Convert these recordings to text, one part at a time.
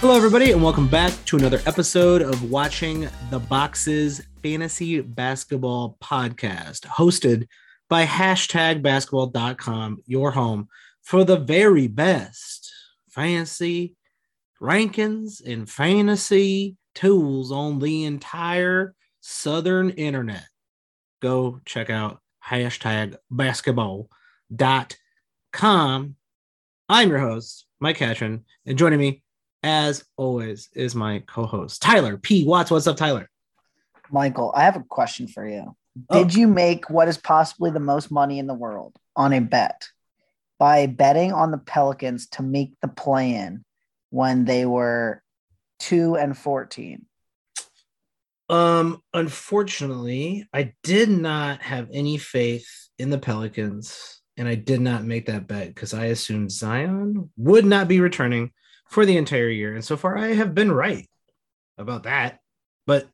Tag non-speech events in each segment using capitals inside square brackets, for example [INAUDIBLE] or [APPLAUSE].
Hello, everybody, and welcome back to another episode of Watching the Boxes Fantasy Basketball Podcast, hosted by hashtag basketball.com, your home for the very best fantasy rankings and fantasy tools on the entire southern internet. Go check out hashtag basketball.com. I'm your host, Mike Catron, and joining me, as always, is my co host, Tyler P. Watts. What's up, Tyler? Michael, I have a question for you. Oh. Did you make what is possibly the most money in the world on a bet by betting on the Pelicans to make the play in when they were 2 and 14? Um, unfortunately, I did not have any faith in the Pelicans, and I did not make that bet because I assumed Zion would not be returning for the entire year. And so far, I have been right about that. But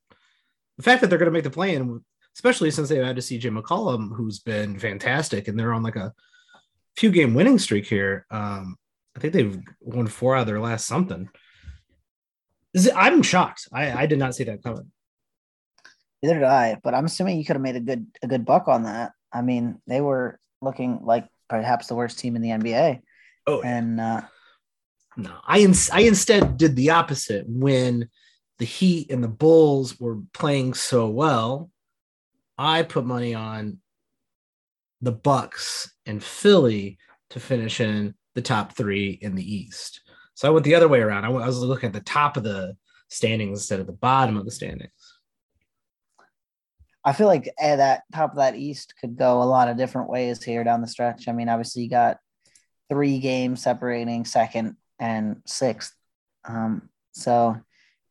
the fact that they're going to make the play in, especially since they've had to CJ McCollum, who's been fantastic, and they're on like a few game winning streak here. Um, I think they've won four out of their last something. I'm shocked. I, I did not see that coming. Neither did I, but I'm assuming you could have made a good a good buck on that. I mean, they were looking like perhaps the worst team in the NBA. Oh, and uh, no, I ins- I instead did the opposite when the Heat and the Bulls were playing so well. I put money on the Bucks and Philly to finish in the top three in the East. So I went the other way around. I was looking at the top of the standings instead of the bottom of the standings. I feel like eh, that top of that East could go a lot of different ways here down the stretch. I mean, obviously you got three games separating second and sixth, um, so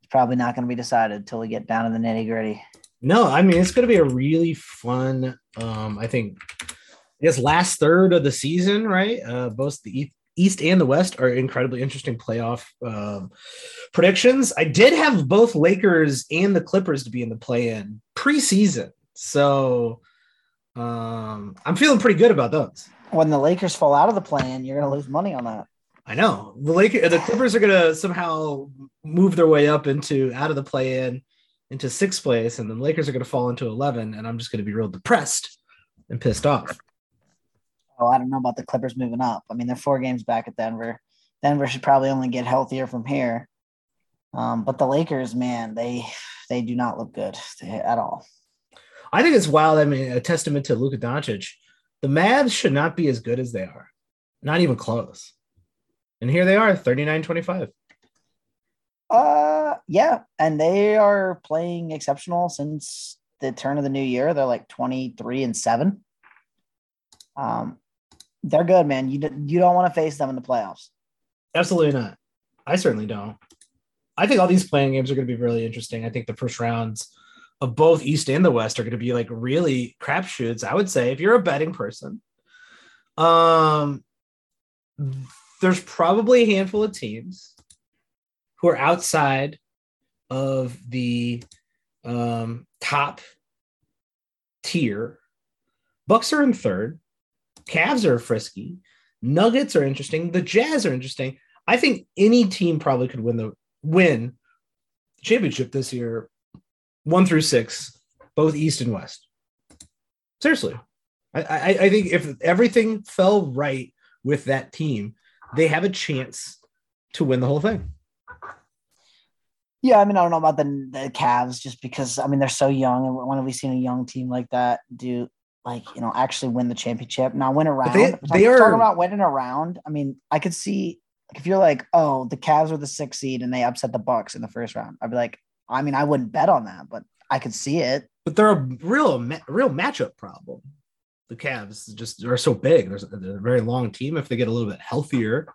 it's probably not going to be decided until we get down to the nitty gritty. No, I mean it's going to be a really fun. Um, I think, I guess last third of the season, right? Uh, both the East and the West are incredibly interesting playoff um, predictions. I did have both Lakers and the Clippers to be in the play-in preseason, so um, I'm feeling pretty good about those. When the Lakers fall out of the play-in, you're going to lose money on that. I know the Lakers, the Clippers are going to somehow move their way up into out of the play-in into sixth place, and the Lakers are going to fall into 11, and I'm just going to be real depressed and pissed off. Oh, I don't know about the Clippers moving up. I mean, they're four games back at Denver. Denver should probably only get healthier from here. Um, but the Lakers, man, they they do not look good at all. I think it's wild. I mean, a testament to Luka Doncic. The Mavs should not be as good as they are, not even close. And here they are, 39-25. Uh, yeah, and they are playing exceptional since the turn of the new year. They're like 23 and 7. Um, they're good, man. You you don't want to face them in the playoffs. Absolutely not. I certainly don't. I think all these playing games are going to be really interesting. I think the first rounds of both East and the West are going to be like really crapshoots. I would say if you're a betting person, um, there's probably a handful of teams who are outside of the um, top tier. Bucks are in third. Cavs are frisky. Nuggets are interesting. The Jazz are interesting. I think any team probably could win the win championship this year, one through six, both East and West. Seriously, I, I, I think if everything fell right with that team, they have a chance to win the whole thing. Yeah, I mean, I don't know about the the Cavs just because I mean they're so young, and when have we seen a young team like that do like you know actually win the championship. Now win around. They, they are talking about winning around. I mean, I could see like, if you're like, oh, the Cavs are the sixth seed and they upset the Bucks in the first round. I'd be like, I mean, I wouldn't bet on that, but I could see it. But they're a real real matchup problem. The Cavs just are so big. There's a, a very long team. If they get a little bit healthier,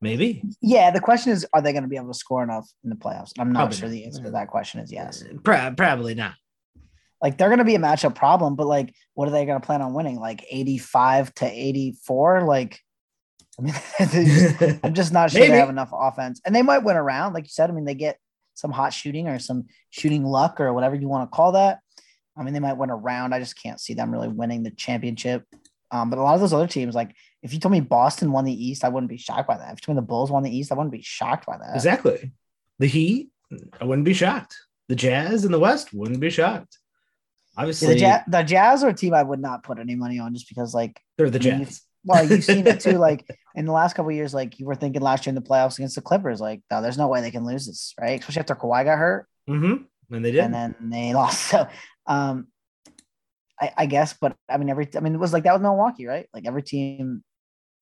maybe. Yeah, the question is, are they going to be able to score enough in the playoffs? I'm not probably sure not. the answer to that question is yes. Uh, probably not. Like they're going to be a matchup problem, but like, what are they going to plan on winning? Like 85 to 84? Like, I mean, [LAUGHS] just, [LAUGHS] I'm just not sure they have enough offense, and they might win around, like you said. I mean, they get some hot shooting or some shooting luck or whatever you want to call that. I mean, they might win a round. I just can't see them really winning the championship. Um, but a lot of those other teams, like if you told me Boston won the East, I wouldn't be shocked by that. If you told me the Bulls won the East, I wouldn't be shocked by that. Exactly. The Heat, I wouldn't be shocked. The Jazz in the West wouldn't be shocked. Obviously, yeah, the, Jazz, the Jazz are a team I would not put any money on just because, like, they're the Jazz. well, you've seen it too. [LAUGHS] Like in the last couple years, like you were thinking last year in the playoffs against the Clippers, like, no, there's no way they can lose this, right? Especially after Kawhi got hurt. Mm-hmm. And they did. And then they [LAUGHS] lost. So, um, I, I guess, but I mean, every, I mean, it was like that with Milwaukee, right? Like every team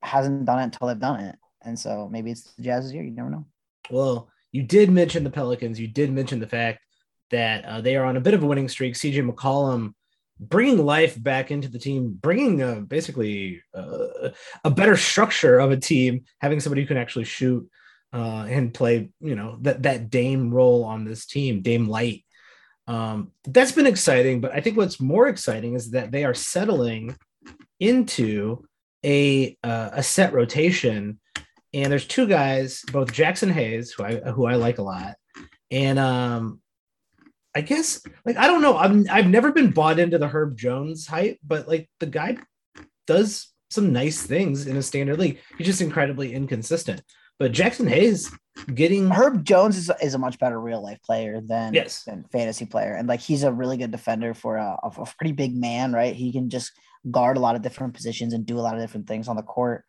hasn't done it until they've done it. And so maybe it's the Jazz's year. You never know. Well, you did mention the Pelicans. You did mention the fact that uh, they are on a bit of a winning streak. CJ McCollum bringing life back into the team, bringing uh, basically uh, a better structure of a team, having somebody who can actually shoot uh, and play, you know, that that Dame role on this team, Dame Light. Um, that's been exciting, but I think what's more exciting is that they are settling into a uh, a set rotation, and there's two guys, both Jaxson Hayes, who I who I like a lot, and um, I guess like I don't know. I'm I've never been bought into the Herb Jones hype, but like the guy does some nice things in a standard league. He's just incredibly inconsistent. But Jaxson Hayes getting Herb Jones is, is a much better real life player than yes. than fantasy player, and like he's a really good defender for a, a pretty big man, right? He can just guard a lot of different positions and do a lot of different things on the court.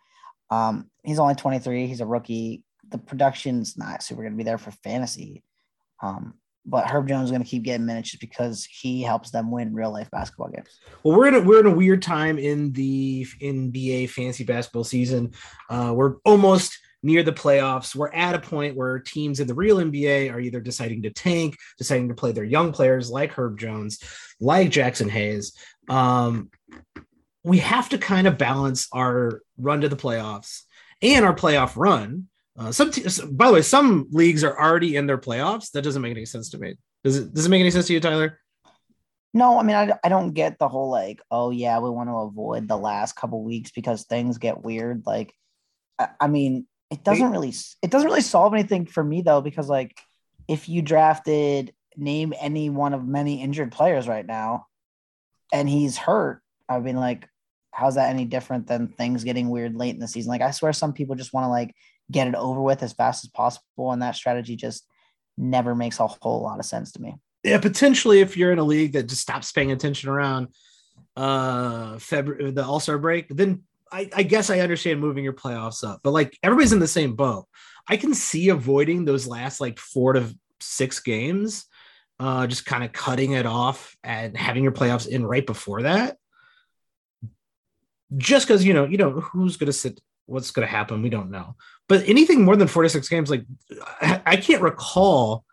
Um, he's only 23. He's a rookie. The production's not super going to be there for fantasy. Um, but Herb Jones is going to keep getting minutes just because he helps them win real life basketball games. Well, we're in a we're in a weird time in the NBA fantasy basketball season. Uh, we're almost near the playoffs. We're at a point where teams in the real NBA are either deciding to tank, deciding to play their young players like Herb Jones, like Jaxson Hayes. Um, we have to kind of balance our run to the playoffs and our playoff run uh, some te- by the way, some leagues are already in their playoffs. That doesn't make any sense to me. Does it? Does it make any sense to you, Tyler? No, I mean, I, I don't get the whole like, oh yeah, we want to avoid the last couple weeks because things get weird. Like, I, I mean, it doesn't really it doesn't really solve anything for me though because like, if you drafted name any one of many injured players right now, and he's hurt, I've been like, how's that any different than things getting weird late in the season? Like, I swear some people just want to like get it over with as fast as possible. And that strategy just never makes a whole lot of sense to me. Yeah, potentially if you're in a league that just stops paying attention around uh February the All-Star break, then I, I guess I understand moving your playoffs up, but like everybody's in the same boat. I can see avoiding those last like four to six games, uh, just kind of cutting it off and having your playoffs in right before that. Just because you know, you know, who's gonna sit what's going to happen. We don't know. But anything more than 46 games, like I can't recall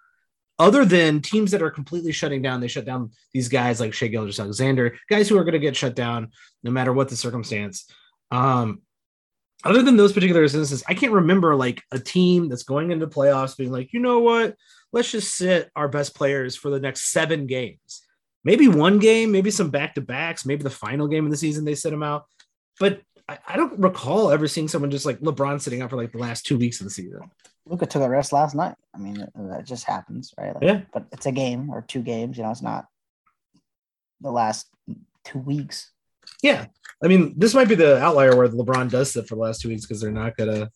other than teams that are completely shutting down, they shut down these guys like Shai Gilgeous-Alexander, guys who are going to get shut down no matter what the circumstance. Um, other than those particular instances, I can't remember like a team that's going into playoffs being like, you know what, let's just sit our best players for the next seven games. Maybe one game, maybe some back to backs, maybe the final game of the season they sit them out. But I, I, don't recall ever seeing someone just like LeBron sitting out for like the last two weeks of the season. Luka took a rest last night. I mean, it, just happens, right? Like, yeah. But it's a game or two games. You know, it's not the last two weeks. Yeah, I mean, this might be the outlier where LeBron does sit for the last two weeks because they're not gonna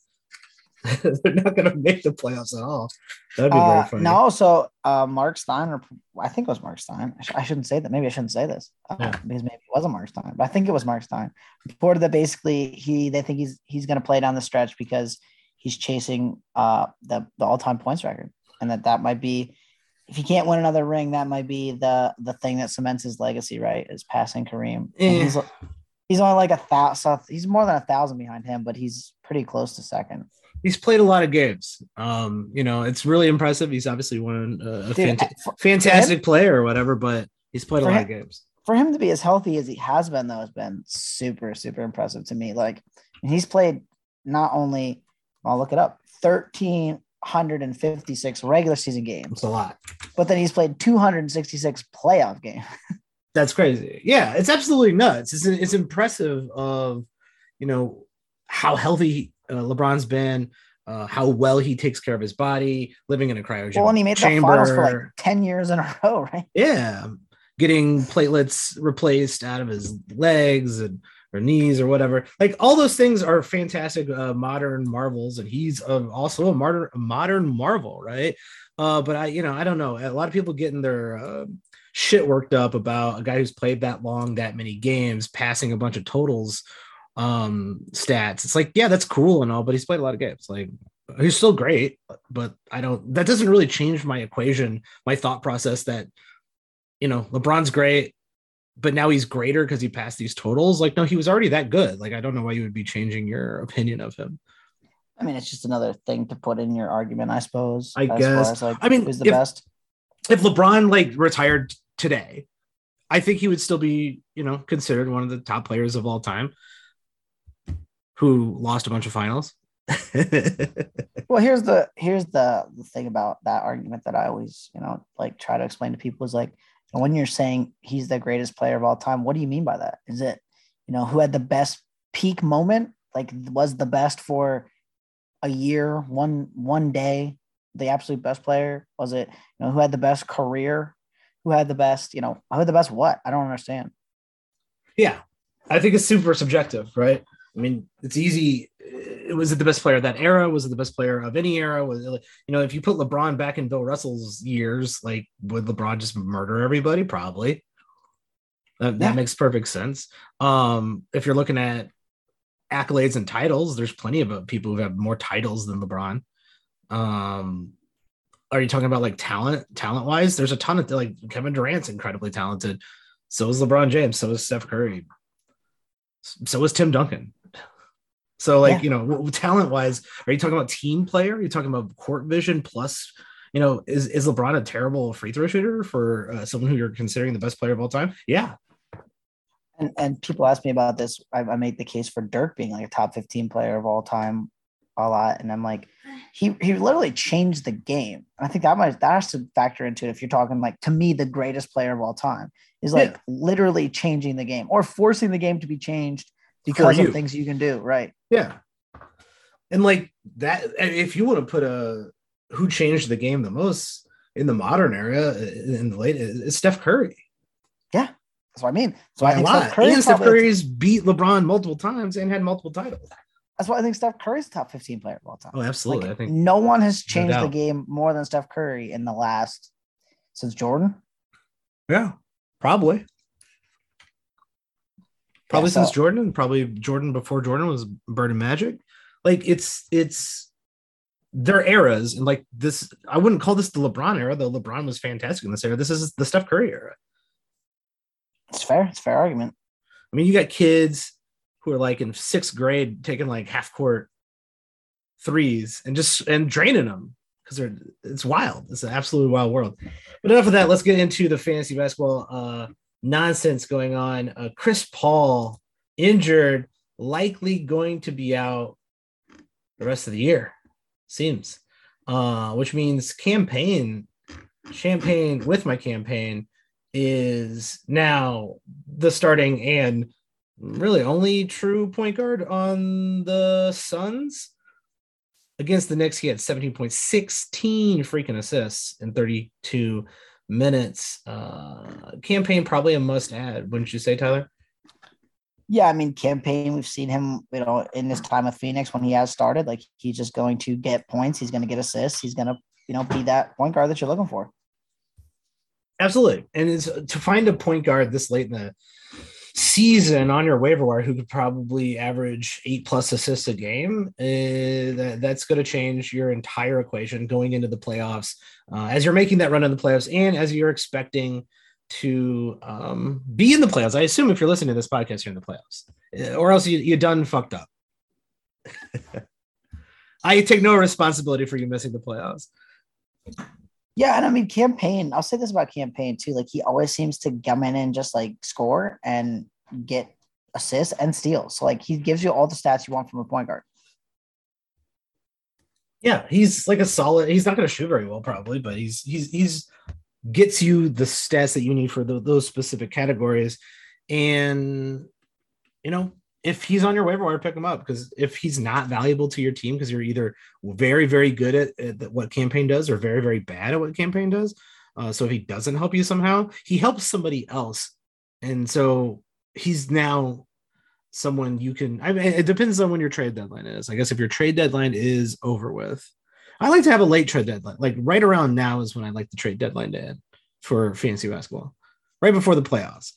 [LAUGHS] they're not gonna make the playoffs at all. That'd be uh, very funny. No, so uh, Marc Stein, or I think it was Marc Stein. I, sh- I shouldn't say that. Maybe I shouldn't say this uh, yeah. because maybe it wasn't Marc Stein, but I think it was Marc Stein. Reported that basically he they think he's he's gonna play down the stretch because he's chasing uh the, the all time points record, and that that might be if he can't win another ring, that might be the the thing that cements his legacy, right? Is passing Kareem. Yeah. He's, he's only like a thousand. He's more than a thousand behind him, but he's pretty close to second he's played a lot of games. Um, you know, it's really impressive. He's obviously one uh, a Dude, fanta- for, fantastic for him, player or whatever, but he's played a lot him, of games. For him to be as healthy as he has been, though, has been super, super impressive to me. Like, he's played not only, I'll look it up, 1,356 regular season games. That's a lot. But then he's played 266 playoff games. [LAUGHS] That's crazy. Yeah, it's absolutely nuts. It's, it's impressive of, you know, how healthy uh, LeBron's been, uh, how well he takes care of his body, living in a cryogenic well, and he made chamber. the finals for like ten years in a row, right? Yeah, getting platelets replaced out of his legs and knees or whatever. Like all those things are fantastic uh, modern marvels, and he's uh, also a modern modern marvel, right? Uh, but I, you know, I don't know. A lot of people getting their uh, shit worked up about a guy who's played that long, that many games, passing a bunch of totals um stats. It's like, yeah, that's cool and all, but he's played a lot of games. Like he's still great, but I don't that doesn't really change my equation, my thought process that you know, LeBron's great, but now he's greater because he passed these totals. Like, no, he was already that good. Like, I don't know why you would be changing your opinion of him. I mean, it's just another thing to put in your argument, I suppose. I guess. As, like, I mean, who's the if, best? If LeBron like retired today, I think he would still be, you know, considered one of the top players of all time who lost a bunch of finals. [LAUGHS] well, here's the here's the, the thing about that argument that I always, you know, like try to explain to people is like when you're saying he's the greatest player of all time, what do you mean by that? Is it, you know, who had the best peak moment, like was the best for a year, one one day, the absolute best player? Was it, you know, who had the best career? Who had the best, you know, who had the best what? I don't understand. Yeah. I think it's super subjective, right? I mean, it's easy. Was it the best player of that era? Was it the best player of any era? Was it, you know, if you put LeBron back in Bill Russell's years, like would LeBron just murder everybody? Probably. That, yeah. that makes perfect sense. Um, if you're looking at accolades and titles, there's plenty of people who have more titles than LeBron. Um, are you talking about like talent, talent wise? There's a ton of like Kevin Durant's incredibly talented. So is LeBron James. So is Steph Curry. So is Tim Duncan. So, like, yeah. you know, talent wise, are you talking about team player? Are you talking about court vision plus, you know, is, is LeBron a terrible free throw shooter for uh, someone who you're considering the best player of all time? Yeah. And, and people ask me about this. I, I made the case for Dirk being like a top 15 player of all time a lot. And I'm like, he, he literally changed the game. I think that might, that has to factor into it. If you're talking like, to me, the greatest player of all time is like yeah. literally changing the game or forcing the game to be changed because of things you can do. Right. Yeah. And like that, if you want to put a who changed the game the most in the modern era uh, in the late, uh, it's Steph Curry. Yeah. That's what I mean. So I think Steph, Curry and Steph Curry's beat LeBron multiple times and had multiple titles. That's why I think Steph Curry's top 15 player of all time. Oh, absolutely. Like, I think no one has changed no the game more than Steph Curry in the last since Jordan. Yeah, probably. Probably yeah, since so, Jordan, probably Jordan before Jordan was Bird and Magic. Like it's it's their eras and like this. I wouldn't call this the LeBron era, though. LeBron was fantastic in this era. This is the Steph Curry era. It's fair. It's fair argument. I mean, you got kids who are like in sixth grade taking like half court threes and just and draining them because they're it's wild. It's an absolutely wild world. But enough of that. Let's get into the fantasy basketball uh, nonsense going on. Uh, Chris Paul injured, likely going to be out the rest of the year. Seems, uh, which means Cam Payne, champagne with my Cam Payne is now the starting and really only true point guard on the Suns. Against the Knicks, he had 17.16 freaking assists in 32 minutes. Uh, Cam Payne probably a must add, wouldn't you say, Tyler? Yeah, I mean, Cam Payne. We've seen him, you know, in this time of Phoenix when he has started. Like he's just going to get points. He's going to get assists. He's going to, you know, be that point guard that you're looking for. Absolutely, and it's to find a point guard this late in the season on your waiver wire who could probably average eight plus assists a game, uh, that, that's going to change your entire equation going into the playoffs. Uh, as you're making that run in the playoffs and as you're expecting to um, be in the playoffs, I assume if you're listening to this podcast, you're in the playoffs, uh, or else you, you done fucked up. [LAUGHS] I take no responsibility for you missing the playoffs. Yeah, and I mean Cam Payne. I'll say this about Cam Payne too. Like he always seems to come in and just like score and get assists and steals. So like he gives you all the stats you want from a point guard. Yeah, he's like a solid. He's not going to shoot very well, probably, but he's he's he's gets you the stats that you need for the, those specific categories. And you know, if he's on your waiver wire, pick him up because if he's not valuable to your team because you're either very, very good at, at, what Cam Payne does or very, very bad at what Cam Payne does. Uh, so if he doesn't help you somehow, he helps somebody else. And so he's now someone you can. I mean, it depends on when your trade deadline is. I guess if your trade deadline is over with, I like to have a late trade deadline. Like right around now is when I like the trade deadline to end for fantasy basketball, right before the playoffs.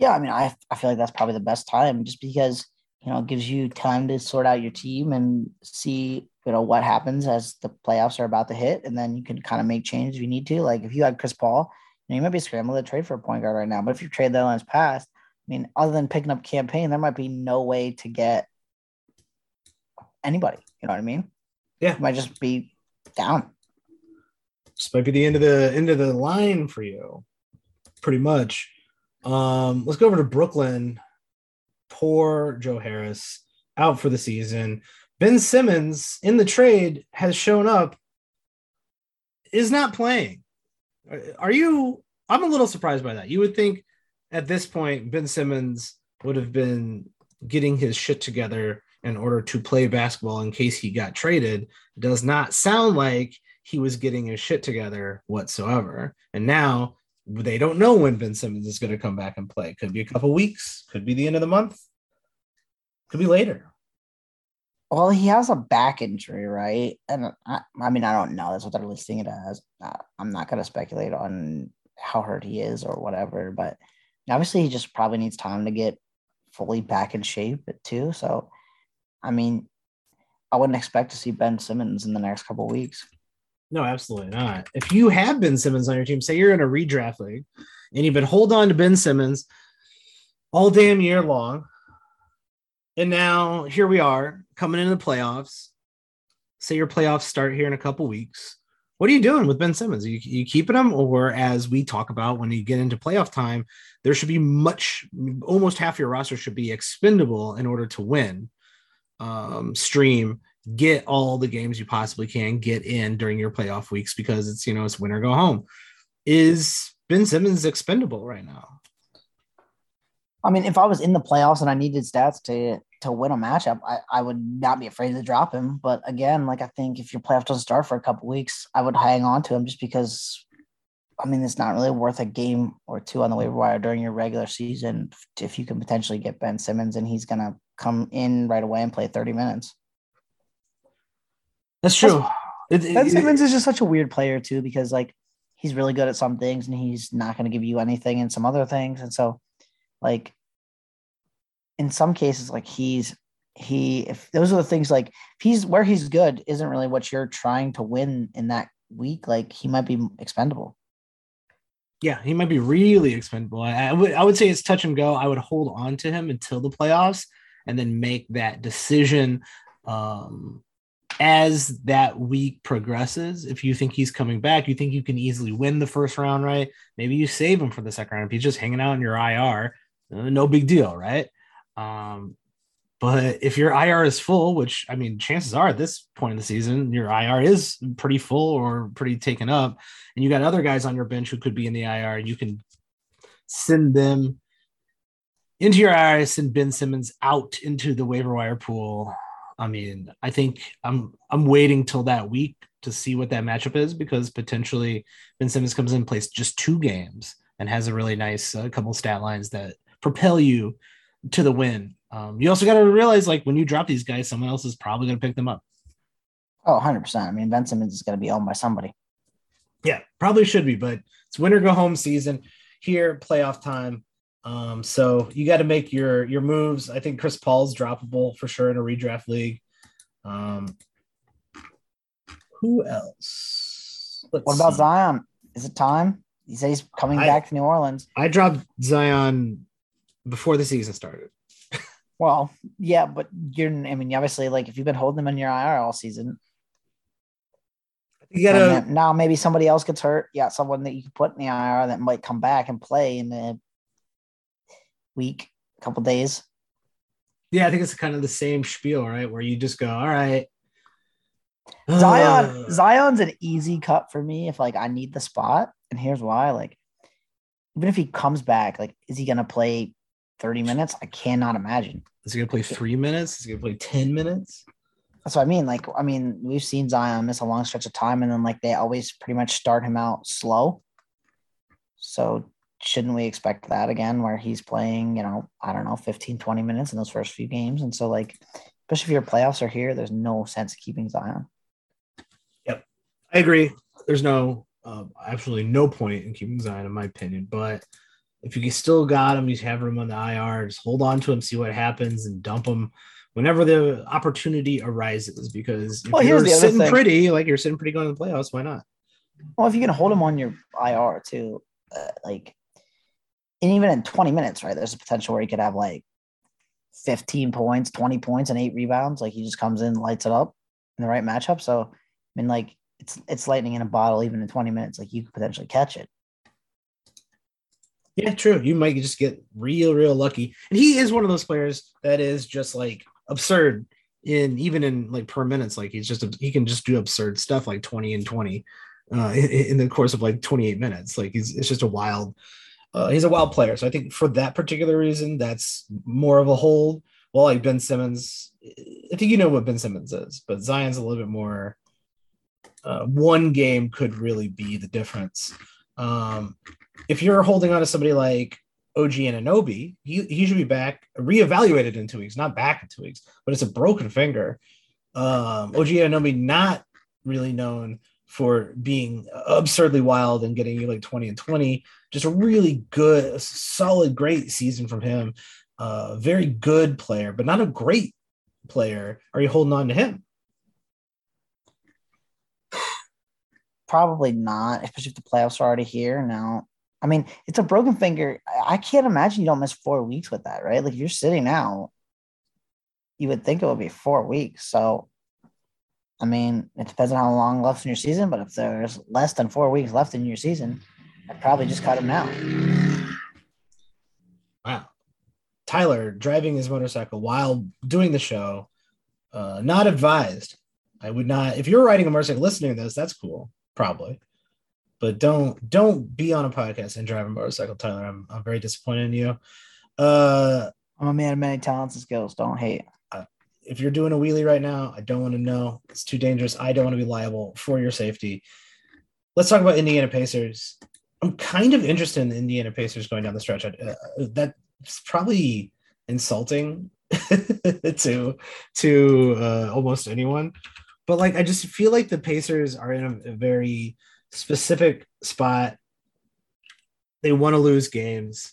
Yeah, I mean, I I feel like that's probably the best time, just because you know it gives you time to sort out your team and see you know what happens as the playoffs are about to hit, and then you can kind of make changes if you need to. Like if you had Chris Paul, you, know, you might be scrambling to trade for a point guard right now, but if you trade deadline is passed, I mean, other than picking up Cam Payne, there might be no way to get anybody. You know what I mean? Yeah, you might just be down. This might be the end of the end of the line for you, pretty much. Um, let's go over to Brooklyn. Poor Joe Harris out for the season. Ben Simmons in the trade has shown up, is not playing. Are you? I'm a little surprised by that. You would think at this point Ben Simmons would have been getting his shit together in order to play basketball in case he got traded. It does not sound like he was getting his shit together whatsoever. And now they don't know when Ben Simmons is going to come back and play. Could be a couple weeks, could be the end of the month, could be later. Well, he has a back injury, right? And I, I mean, I don't know. That's what they're listing it as. I'm not going to speculate on how hurt he is or whatever, but obviously he just probably needs time to get fully back in shape too. So, I mean, I wouldn't expect to see Ben Simmons in the next couple weeks. No, absolutely not. If you have Ben Simmons on your team, say you're in a redraft league and you've been hold on to Ben Simmons all damn year long, and now here we are coming into the playoffs. Say your playoffs start here in a couple weeks. What are you doing with Ben Simmons? Are you, you keeping him, or as we talk about when you get into playoff time, there should be much, almost half your roster should be expendable in order to win. Um, stream get all the games you possibly can get in during your playoff weeks because it's you know it's win or go home. Is Ben Simmons expendable right now? I mean, if I was in the playoffs and I needed stats to to win a matchup, I, I would not be afraid to drop him. But again, like I think if your playoff doesn't start for a couple weeks, I would hang on to him just because I mean it's not really worth a game or two on the waiver wire during your regular season if you can potentially get Ben Simmons and he's gonna come in right away and play 30 minutes. That's true. It, ben Simmons it, is just such a weird player too, because like he's really good at some things and he's not going to give you anything in some other things, and so like in some cases, like he's he if those are the things like if he's where he's good isn't really what you're trying to win in that week, like he might be expendable. Yeah, he might be really expendable. I, I would I would say it's touch and go. I would hold on to him until the playoffs and then make that decision um as that week progresses, if you think he's coming back, you think you can easily win the first round, right? Maybe you save him for the second round. If he's just hanging out in your IR, uh, no big deal, right? Um, but if your IR is full, which I mean, chances are at this point in the season, your IR is pretty full or pretty taken up, and you got other guys on your bench who could be in the IR, you can send them into your IR, send Ben Simmons out into the waiver wire pool I mean, I think I'm I'm waiting till that week to see what that matchup is because potentially Ben Simmons comes in, plays just two games, and has a really nice uh, couple stat lines that propel you to the win. Um, you also got to realize, like, when you drop these guys, someone else is probably going to pick them up. Oh, 100%. I mean, Ben Simmons is going to be owned by somebody. Yeah, probably should be, but it's winter go home season here, playoff time. Um, so you got to make your your moves. I think Chris Paul's droppable for sure in a redraft league. Um, who else? Let's what about see. Zion? Is it time? He says he's coming I, back to New Orleans. I dropped Zion before the season started. well, yeah, but you're. I mean, obviously, like if you've been holding him in your IR all season, you gotta now maybe somebody else gets hurt. Yeah, someone that you can put in the IR that might come back and play in the week, a couple days. Yeah, I think it's kind of the same spiel, right? Where you just go, all right. Zion, uh, [SIGHS] Zion's an easy cut for me if like I need the spot. And here's why. Like, even if he comes back, like, is he gonna play 30 minutes? I cannot imagine. Is he gonna play three minutes? Is he gonna play 10 minutes? That's what I mean. Like, I mean, we've seen Zion miss a long stretch of time, and then like they always pretty much start him out slow. So shouldn't we expect that again where he's playing, you know, I don't know, 15, 20 minutes in those first few games? And so, like, especially if your playoffs are here, there's no sense keeping Zion. Yep. I agree. There's no, uh, absolutely no point in keeping Zion, in my opinion. But if you still got him, you have him on the IR, just hold on to him, see what happens, and dump him whenever the opportunity arises. Because if well, you're sitting thing. pretty, like you're sitting pretty going to the playoffs, why not? Well, if you can hold him on your IR too, uh, like and even in 20 minutes, right? There's a potential where he could have like 15 points, 20 points, and eight rebounds. Like he just comes in, lights it up in the right matchup. So I mean, like it's it's lightning in a bottle, even in 20 minutes. Like you could potentially catch it. Yeah, true. You might just get real, real lucky. And he is one of those players that is just like absurd in even in like per minutes. Like he's just he can just do absurd stuff like 20 and 20 uh, in, in the course of like 28 minutes. Like he's it's just a wild uh, he's a wild player. So I think for that particular reason, that's more of a hold. Well, like Ben Simmons, I think you know what Ben Simmons is, but Zion's a little bit more. Uh, one game could really be the difference. Um, if you're holding on to somebody like OG Anunoby, he, he should be back, reevaluated in two weeks, not back in two weeks, but it's a broken finger. Um, OG Anunoby not really known for being absurdly wild and getting you like 20 and 20. Just a really good, solid, great season from him. Uh, very good player, but not a great player. Are you holding on to him? Probably not, especially if the playoffs are already here now. I mean, it's a broken finger. I can't imagine you don't miss four weeks with that, right? Like you're sitting out, you would think it would be four weeks. So I mean, it depends on how long left in your season, but if there's less than four weeks left in your season, I'd probably just cut him now. Wow. Tyler driving his motorcycle while doing the show, uh, not advised. I would not, if you're riding a motorcycle listening to this, that's cool, probably. But don't don't be on a podcast and drive a motorcycle, Tyler. I'm, I'm very disappointed in you. Uh, I'm a man of many talents and skills. Don't hate if you're doing a wheelie right now, I don't want to know. It's too dangerous. I don't want to be liable for your safety. Let's talk about Indiana Pacers. I'm kind of interested in the Indiana Pacers going down the stretch. Uh, that's probably insulting [LAUGHS] to to uh, almost anyone, but like I just feel like the Pacers are in a, a very specific spot. They want to lose games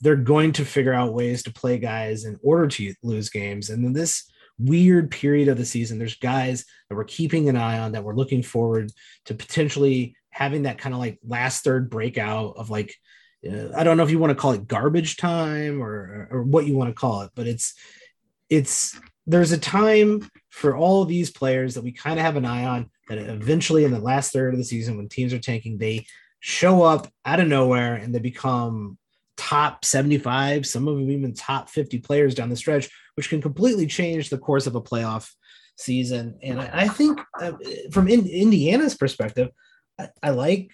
they're going to figure out ways to play guys in order to lose games. And then this weird period of the season. There's guys that we're keeping an eye on that we're looking forward to potentially having that kind of like last third breakout of like uh, I don't know if you want to call it garbage time or or what you want to call it, but it's it's there's a time for all of these players that we kind of have an eye on that eventually in the last third of the season when teams are tanking they show up out of nowhere and they become top 75 some of them even top 50 players down the stretch which can completely change the course of a playoff season. And I, I think uh, from in, Indiana's perspective, I, I like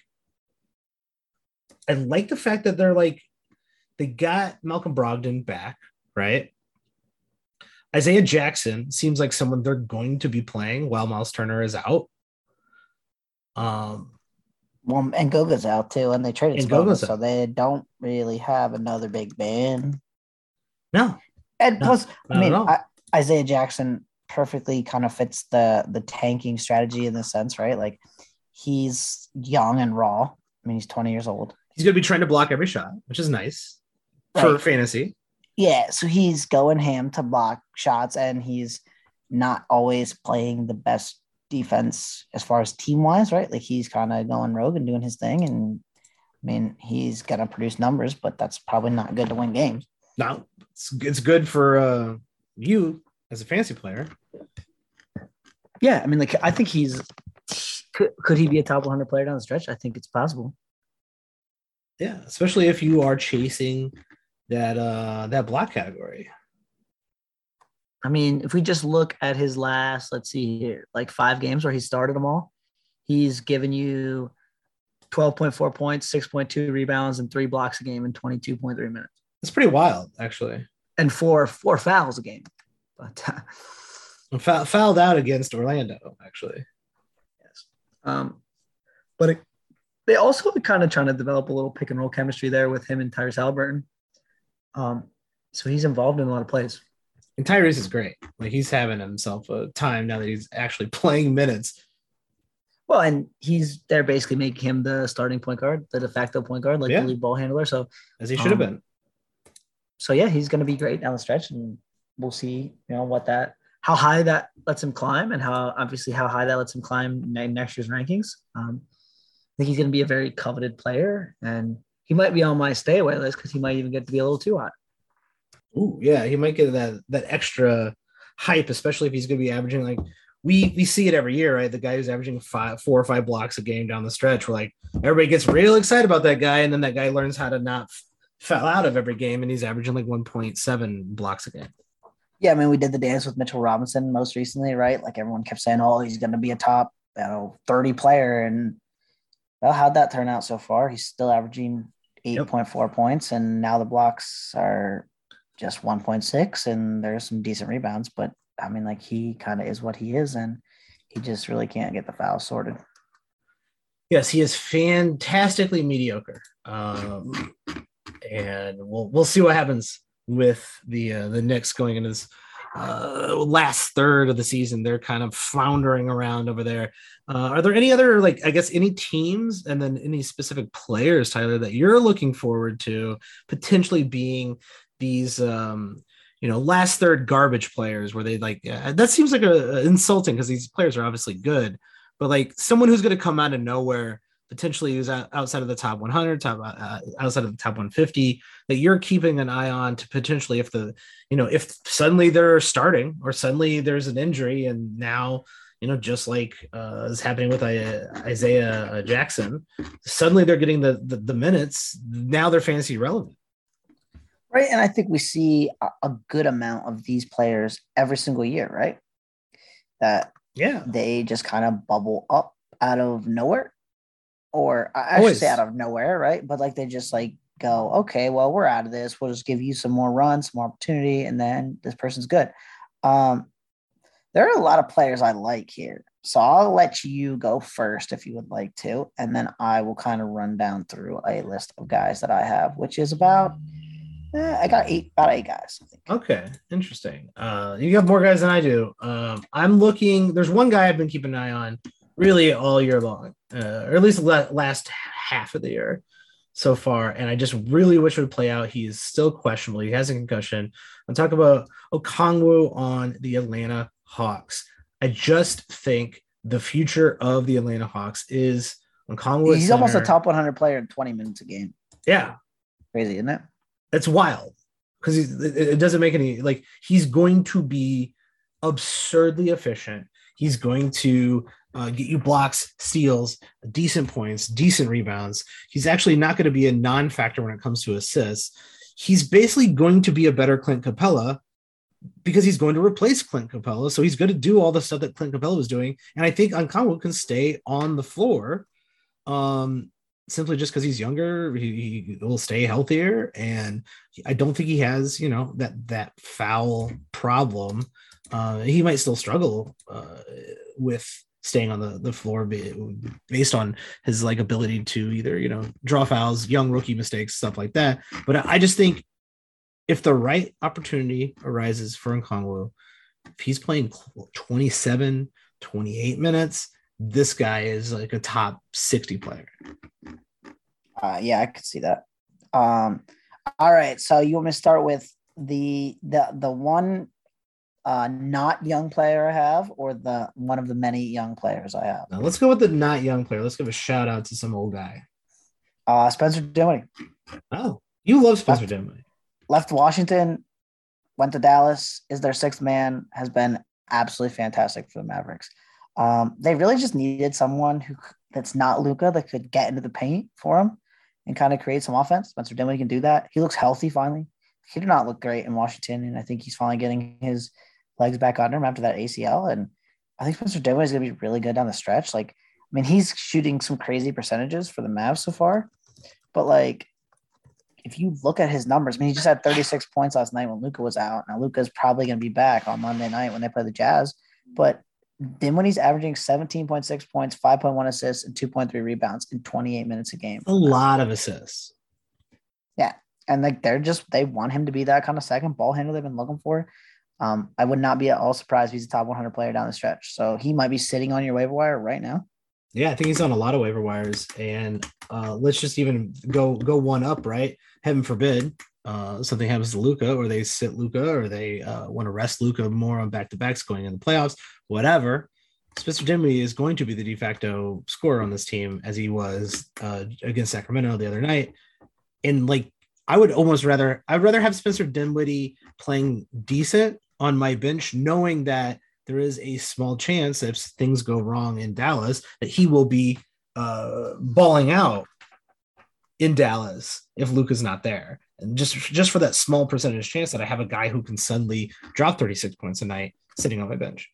I like the fact that they're like they got Malcolm Brogdon back, right? Isaiah Jackson seems like someone they're going to be playing while Miles Turner is out. Um, well, and Goga's out too, and they traded Goga, so they don't really have another big man. No, and no, I mean, I, Isaiah Jackson perfectly kind of fits the the tanking strategy in the sense, right? Like he's young and raw. I mean, he's 20 years old. He's going to be trying to block every shot, which is nice right. for fantasy. Yeah, so he's going ham to block shots, and he's not always playing the best defense as far as team wise, right? Like he's kind of going rogue and doing his thing, and I mean, he's gonna produce numbers, but that's probably not good to win games. No, it's, it's good for uh, you as a fantasy player. Yeah, I mean, like I think he's could, could he be a top 100 player down the stretch? I think it's possible. Yeah, especially if you are chasing that uh that block category. I mean, if we just look at his last, let's see here, like five games where he started them all, he's given you 12.4 points, 6.2 rebounds, and three blocks a game in 22.3 minutes. It's pretty wild, actually. And four four fouls a game, but uh, foul, fouled out against Orlando, actually. Yes. Um, but it, they also kind of trying to develop a little pick and roll chemistry there with him and Tyrese Haliburton. Um, so he's involved in a lot of plays. And Tyrese is great. Like he's having himself a time now that he's actually [LAUGHS] playing minutes. Well, and he's they're basically making him the starting point guard, the de facto point guard, like yeah. the lead ball handler. So as he should have um, been. So yeah, he's going to be great down the stretch, and we'll see, you know, what that how high that lets him climb and how obviously how high that lets him climb next year's rankings. Um, I think he's going to be a very coveted player, and he might be on my stay away list because he might even get to be a little too hot. Ooh, yeah, he might get that that extra hype, especially if he's going to be averaging like we we see it every year, right? The guy who's averaging five, four or five blocks a game down the stretch. We're like everybody gets real excited about that guy, and then that guy learns how to not fell out of every game, and he's averaging like one point seven blocks a game. Yeah, I mean, we did the dance with Mitchell Robinson most recently, right? Like everyone kept saying, "Oh, he's going to be a top, you know, thirty player," and well, how'd that turn out so far? He's still averaging eight point four yep. points, and now the blocks are just one point six, and there's some decent rebounds. But I mean, like he kind of is what he is, and he just really can't get the foul sorted. Yes, he is fantastically mediocre, um, and we'll we'll see what happens with the uh, the Knicks going into this uh, last third of the season. They're kind of floundering around over there. Uh, are there any other like I guess any teams and then any specific players, Tyler, that you're looking forward to potentially being these um, you know last third garbage players where they like that seems like a, a insulting because these players are obviously good, but like someone who's going to come out of nowhere potentially who's outside of the top 100, top uh, outside of the top 150 that you're keeping an eye on to potentially if the you know if suddenly they're starting or suddenly there's an injury and now you know just like uh, is happening with Isaiah uh, Jackson, suddenly they're getting the, the the minutes. Now they're fantasy relevant. Right, and I think we see a, a good amount of these players every single year, right? That yeah, they just kind of bubble up out of nowhere or I Always. should say out of nowhere, right? But like they just like go, okay, well, we're out of this. We'll just give you some more runs, some more opportunity, and then this person's good. Um, there are a lot of players I like here. So I'll let you go first if you would like to, and then I will kind of run down through a list of guys that I have, which is about eh, I got eight about eight guys. Okay, interesting. Uh, you got more guys than I do. Um, I'm looking. There's one guy I've been keeping an eye on really all year long, uh, or at least last half of the year so far. And I just really wish it would play out. He is still questionable. He has a concussion. I'm talking about Okongwu on the Atlanta Hawks. I just think the future of the Atlanta Hawks is Okongwu. He's almost a top 100 player in 20 minutes a game. Yeah. Crazy, isn't it? It's wild because he's it doesn't make any like he's going to be absurdly efficient. He's going to uh, get you blocks, steals, decent points, decent rebounds. He's actually not going to be a non-factor when it comes to assists. He's basically going to be a better Clint Capela because he's going to replace Clint Capela. So he's going to do all the stuff that Clint Capela was doing. And I think Okongwu can stay on the floor um, simply just because he's younger. He, he, will stay healthier. And I don't think he has, you know, that, that foul problem. Uh, he might still struggle uh, with staying on the, the floor based on his like ability to either you know draw fouls young rookie mistakes stuff like that. But i just think if the right opportunity arises for Okongwu, if he's playing 27 28 minutes this guy is like a top 60 player. Uh, yeah i could see that. Um all right so you want me to start with the the the one uh, not young player I have, or the one of the many young players I have? Now let's go with the not young player. Let's give a shout out to some old guy. Uh, Spencer Dinwiddie. Oh, you love Spencer left, Dinwiddie. Left Washington, went to Dallas. Is their sixth man. Has been absolutely fantastic for the Mavericks. Um, they really just needed someone who that's not Luka that could get into the paint for him and kind of create some offense. Spencer Dinwiddie can do that. He looks healthy finally. He did not look great in Washington, and I think he's finally getting his legs back under him after that ACL. And I think Spencer Dinwiddie is going to be really good down the stretch. Like, I mean, he's shooting some crazy percentages for the Mavs so far, but like, if you look at his numbers, I mean, he just had 36 points last night when Luka was out. Now Luka's probably going to be back on Monday night when they play the Jazz, but then when he's averaging 17.6 points, 5.1 assists, and 2.3 rebounds in 28 minutes a game. A lot of assists. Yeah. And like they're just they want him to be that kind of second ball handler they've been looking for. Um, I would not be at all surprised if he's a top 100 player down the stretch. So he might be sitting on your waiver wire right now. Yeah, I think he's on a lot of waiver wires, and uh, let's just even go go one up, right? Heaven forbid uh, something happens to Luka, or they sit Luka, or they uh, want to rest Luka more on back to backs going in the playoffs, whatever. Spencer Dinwiddie is going to be the de facto scorer on this team as he was uh, against Sacramento the other night. And like, I would almost rather, I'd rather have Spencer Dinwiddie playing decent on my bench, knowing that there is a small chance if things go wrong in Dallas that he will be uh, balling out in Dallas if Luka's not there. And just just for that small percentage chance that I have a guy who can suddenly drop 36 points a night sitting on my bench.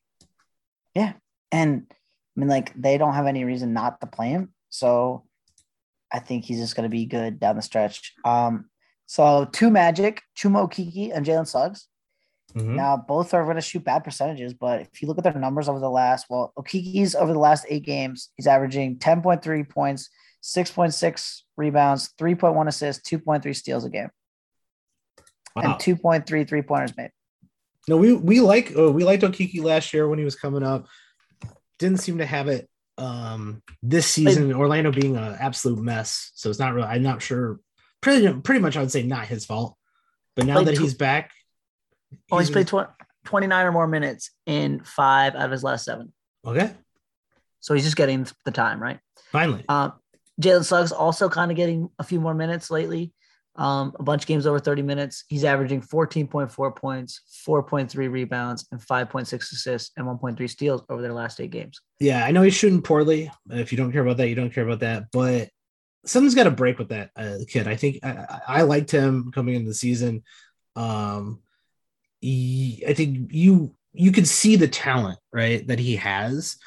Yeah. And I mean, like they don't have any reason not to play him. So I think he's just gonna be good down the stretch. Um, so two magic, Chuma Okeke and Jalen Suggs. Mm-hmm. Now both are going to shoot bad percentages, but if you look at their numbers over the last, well, Okeke's over the last eight games, he's averaging 10.3 points, 6.6 rebounds, 3.1 assists, 2.3 steals a game, wow. and 2.3 three pointers made. No, we we like uh, we liked Okiki last year when he was coming up. Didn't seem to have it um this season. Orlando being an absolute mess, so it's not really. I'm not sure. Pretty pretty much, I would say not his fault. But now that he's back, oh, he's, he's played tw- 29 or more minutes in five out of his last seven. Okay. So he's just getting the time, right? Finally. Um, Jalen Suggs also kind of getting a few more minutes lately. Um, a bunch of games over 30 minutes. He's averaging 14.4 points, 4.3 rebounds, and 5.6 assists and 1.3 steals over their last eight games. Yeah, I know he's shooting poorly. If you don't care about that, you don't care about that. But something's got to break with that uh, kid. I think I, I, liked him coming into the season. Um, he, I think you you can see the talent right that he has.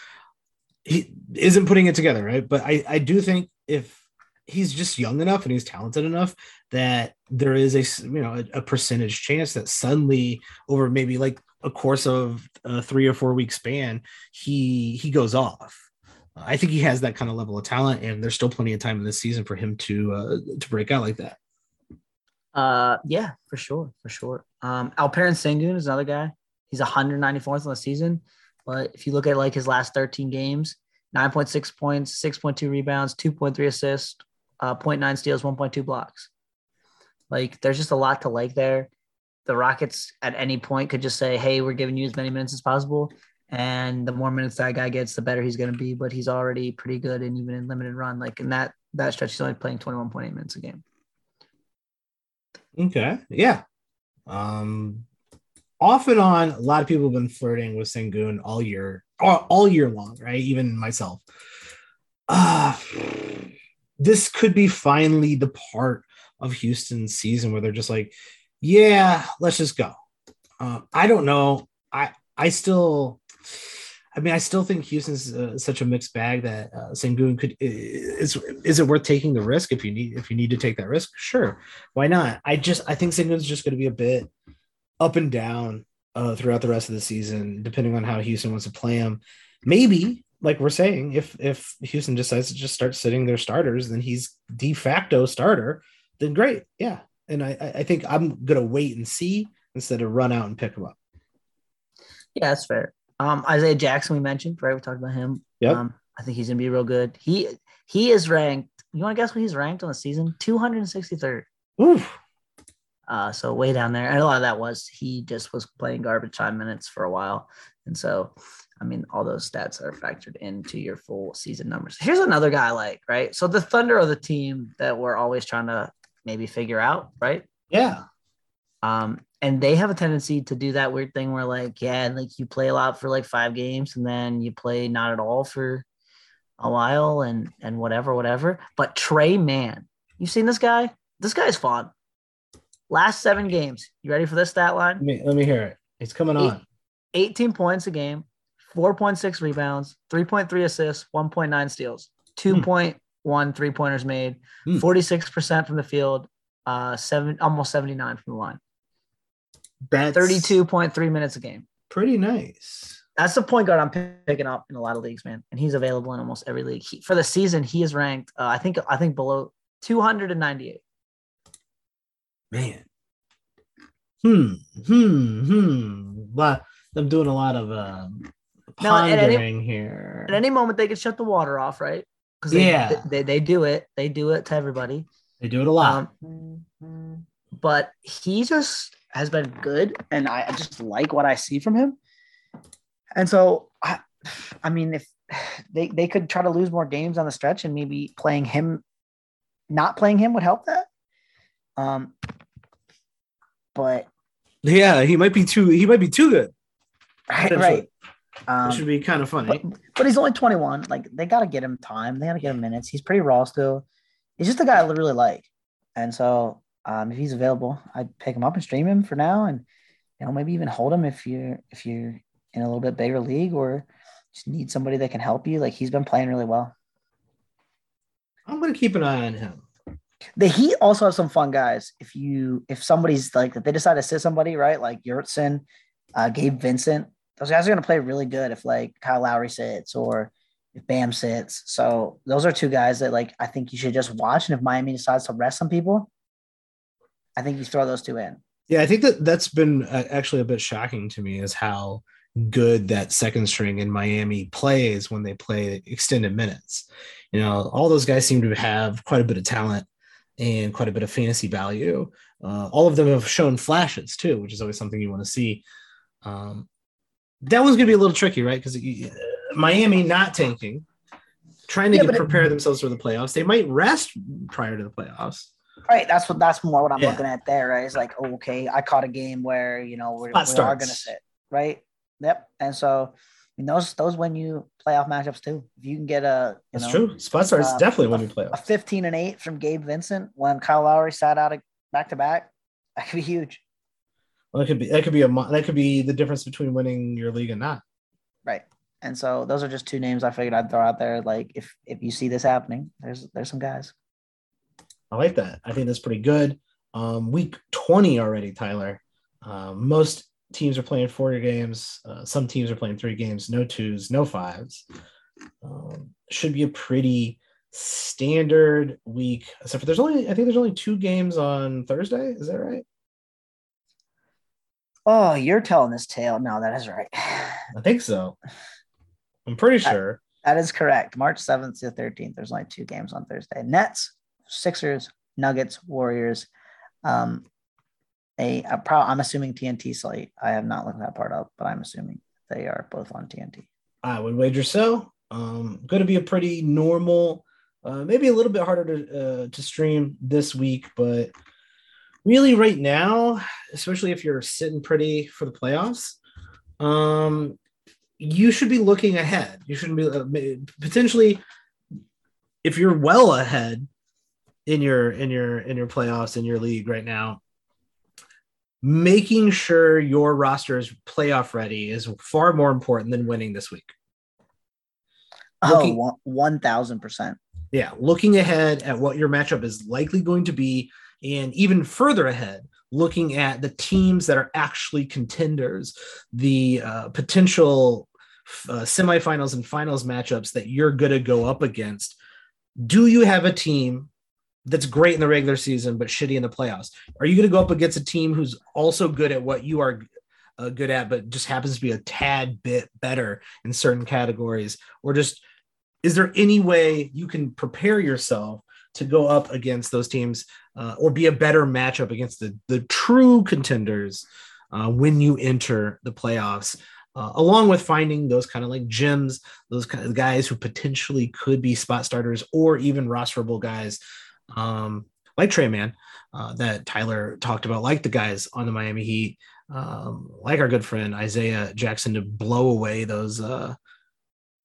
He isn't putting it together, right? But I I do think if he's just young enough and he's talented enough that there is a you know a, a percentage chance that suddenly over maybe like a course of a three or four week span he he goes off i think he has that kind of level of talent and there's still plenty of time in this season for him to uh to break out like that uh yeah for sure for sure um alperen sengun is another guy he's 194th on the season but if you look at like his last 13 games 9.6 points, 6.2 rebounds, 2.3 assists, uh, 0.9 steals, 1.2 blocks. Like there's just a lot to like there. The Rockets at any point could just say, "Hey, we're giving you as many minutes as possible," and the more minutes that guy gets, the better he's going to be. But he's already pretty good, and even in limited run, like in that that stretch, he's only playing 21.8 minutes a game. Okay, yeah. Um, off and on, a lot of people have been flirting with Sengun all year, all, all year long, right? Even myself. Uh, this could be finally the part of Houston's season where they're just like, yeah, let's just go. Uh, I don't know. I I still, I mean, I still think Houston's uh, such a mixed bag that uh, Sengun could is is it worth taking the risk if you need if you need to take that risk? Sure, why not? I just I think Sengun's just going to be a bit up and down uh, throughout the rest of the season, depending on how Houston wants to play him. Maybe, like we're saying, if if Houston decides to just start sitting their starters, then he's de facto starter. Then great, yeah. And I I think I'm gonna wait and see instead of run out and pick him up. Yeah, that's fair. Um, Isaiah Jackson, we mentioned, right? We talked about him. Yeah. Um, I think he's gonna be real good. He he is ranked. You want to guess what he's ranked on the season? 263rd. Oof. Uh, so way down there. And a lot of that was he just was playing garbage time minutes for a while. And so, I mean, all those stats are factored into your full season numbers. Here's another guy like, right? So the Thunder are the team that we're always trying to maybe figure out, right? Yeah. Um, and they have a tendency to do that weird thing where like, yeah, like you play a lot for like five games and then you play not at all for a while and and whatever, whatever. But Tre Mann, you seen this guy? This guy's fun. Last seven games. You ready for this stat line? Let me, let me hear it. It's coming Eight, on. 18 points a game, 4.6 rebounds, 3.3 assists, 1.9 steals, 2.1 hmm. three pointers made, hmm. 46% from the field, uh, seven almost 79 from the line. That's 32.3 minutes a game. Pretty nice. That's the point guard I'm picking up in a lot of leagues, man, and he's available in almost every league. He, for the season, he is ranked. Uh, I think I think below 298. Man. Hmm. Hmm. Hmm. But I'm doing a lot of uh, pondering now, at any, here. At any moment, they could shut the water off, right? Because they, yeah, they, they, they do it. They do it to everybody. They do it a lot. Um, but he just has been good, and I just like what I see from him. And so, I, I mean, if [SIGHS] they they could try to lose more games on the stretch, and maybe playing him, not playing him would help that. Um, but yeah, he might be too. He might be too good. Right, right. Um, should be kind of funny. But, but, he's only 21. Like they got to get him time. They got to get him minutes. He's pretty raw still. He's just a guy I really like. And so um, if he's available, I'd pick him up and stream him for now, and you know maybe even hold him if you're if you're in a little bit bigger league or just need somebody that can help you. Like he's been playing really well. I'm gonna keep an eye on him. The Heat also have some fun guys. If you if somebody's like if they decide to sit somebody right, like Yurtseven, uh, Gabe Vincent, those guys are gonna play really good if like Kyle Lowry sits or if Bam sits. So those are two guys that like I think you should just watch. And if Miami decides to rest some people, I think you throw those two in. Yeah, I think that that's been uh, actually a bit shocking to me is how good that second string in Miami plays when they play extended minutes. You know, all those guys seem to have quite a bit of talent and quite a bit of fantasy value. Uh, all of them have shown flashes too, which is always something you want to see. Um, that one's going to be a little tricky, right? Because Miami not tanking, trying to yeah, get, prepare it, themselves for the playoffs. They might rest prior to the playoffs. Right. That's what. That's more what I'm yeah. looking at there. Right. It's like, oh, okay, I caught a game where you know we're, we are going to sit. Right. Yep. And so, I mean, those those win you playoff matchups too. If you can get a, that's know, true. Spot starts uh, definitely win you playoffs. A 15 and eight from Gabe Vincent when Kyle Lowry sat out back to back. [LAUGHS] That could be huge. Well, that could be that could be a that could be the difference between winning your league and not. Right. And so those are just two names I figured I'd throw out there. Like if if you see this happening, there's there's some guys. I like that. I think that's pretty good. Um, week 20 already, Tyler. Um, most teams are playing four games. Uh, some teams are playing three games, no twos, no fives. Um, should be a pretty standard week, except for there's only I think there's only two games on Thursday. Is that right? Oh, you're telling this tale. No, that is right. [SIGHS] I think so. I'm pretty sure. that, that is correct. March 7th to 13th. There's only two games on Thursday. Nets, Sixers, Nuggets, Warriors. Um, a, a pro, I'm assuming TNT slate. I have not looked that part up, but I'm assuming they are both on TNT. I would wager so. Um, going to be a pretty normal, uh, maybe a little bit harder to uh, to stream this week, but really right now, especially if you're sitting pretty for the playoffs, um, you should be looking ahead. You shouldn't be uh, potentially if you're well ahead in your in your in your playoffs in your league right now making sure your roster is playoff ready is far more important than winning this week. Looking, oh 1000% yeah looking ahead at what your matchup is likely going to be and even further ahead looking at the teams that are actually contenders the uh, potential uh, semifinals and finals matchups that you're going to go up against. Do you have a team that's great in the regular season but shitty in the playoffs? Are you going to go up against a team who's also good at what you are uh, good at, but just happens to be a tad bit better in certain categories? Or just is there any way you can prepare yourself to go up against those teams uh, or be a better matchup against the, the true contenders uh, when you enter the playoffs? Uh, along with finding those kind of like gems, those kind of guys who potentially could be spot starters or even rosterable guys um, like Tre Mann uh, that Tyler talked about, like the guys on the Miami Heat, um, like our good friend Isaiah Jackson to blow away those uh,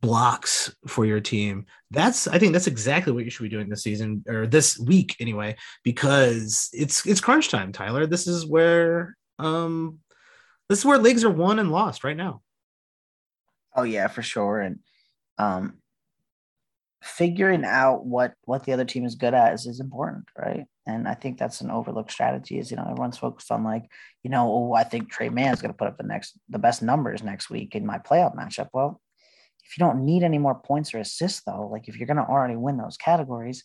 blocks for your team. That's I think that's exactly what you should be doing this season or this week anyway, because it's it's crunch time, Tyler. This is where um this is where leagues are won and lost right now. Oh yeah, for sure. And um figuring out what what the other team is good at is, is important, right? And I think that's an overlooked strategy. Is you know everyone's focused on like you know oh I think Tre Mann is going to put up the next the best numbers next week in my playoff matchup. Well, if you don't need any more points or assists though, like if you're going to already win those categories,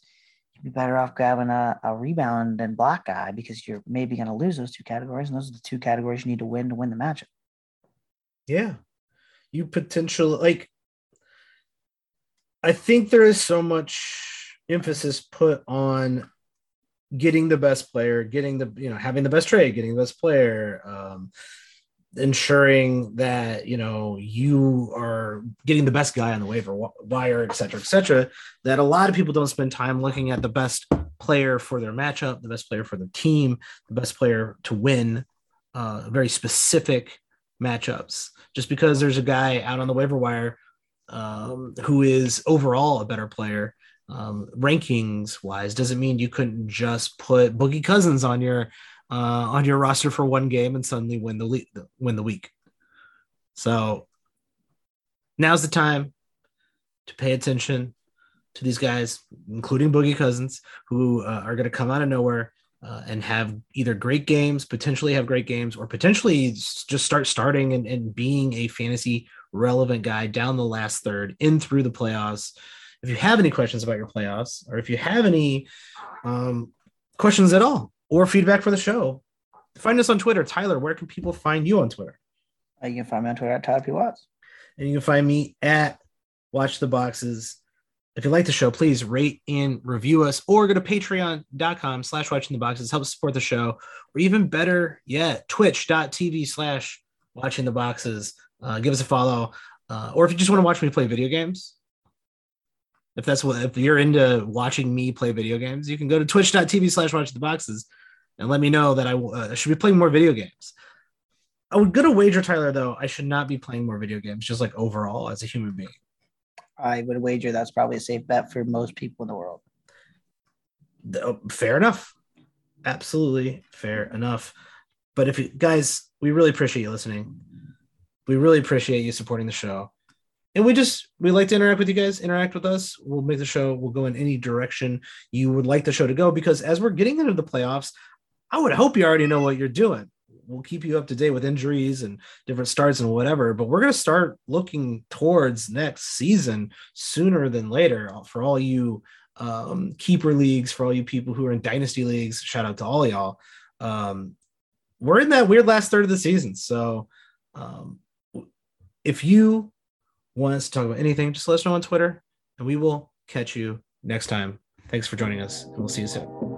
you'd be better off grabbing a, a rebound and block guy because you're maybe going to lose those two categories, and those are the two categories you need to win to win the matchup. Yeah, you potentially like I think there is so much emphasis put on getting the best player, getting the you know having the best trade, getting the best player, um, ensuring that you know you are getting the best guy on the waiver wire, et cetera, et cetera. That a lot of people don't spend time looking at the best player for their matchup, the best player for their team, the best player to win uh, very specific matchups. Just because there's a guy out on the waiver wire um, who is overall a better player um, rankings wise doesn't mean you couldn't just put Boogie Cousins on your uh, on your roster for one game and suddenly win the le- win the week. So now's the time to pay attention to these guys, including Boogie Cousins, who uh, are going to come out of nowhere uh, and have either great games, potentially have great games, or potentially just start starting and, and being a fantasy relevant guy down the last third in through the playoffs. If you have any questions about your playoffs, or if you have any um, questions at all, or feedback for the show, find us on Twitter. Tyler, where can people find you on Twitter? Uh, you can find me on Twitter at Tyler P. Watts. And you can find me at Watch the Boxes. If you like the show, please rate and review us or go to patreon.com slash watching the boxes, help support the show, or even better yet, twitch.tv slash watching the boxes. Uh, give us a follow. Uh, or if you just want to watch me play video games, if that's what if you're into watching me play video games, you can go to twitch.tv slash watching the boxes and let me know that I uh, should be playing more video games. I would go to wager, Tyler, though, I should not be playing more video games, just like overall as a human being. I would wager that's probably a safe bet for most people in the world. Oh, fair enough. Absolutely fair enough. But if you guys, we really appreciate you listening. We really appreciate you supporting the show. And we just we like to interact with you guys, interact with us. We'll make the show, we'll go in any direction you would like the show to go because as we're getting into the playoffs, I would hope you already know what you're doing. We'll keep you up to date with injuries and different starts and whatever, but we're going to start looking towards next season sooner than later for all you um, keeper leagues, for all you people who are in dynasty leagues. Shout out to all y'all. Um, we're in that weird last third of the season. So, um, if you want us to talk about anything, just let us know on Twitter and we will catch you next time. Thanks for joining us and we'll see you soon.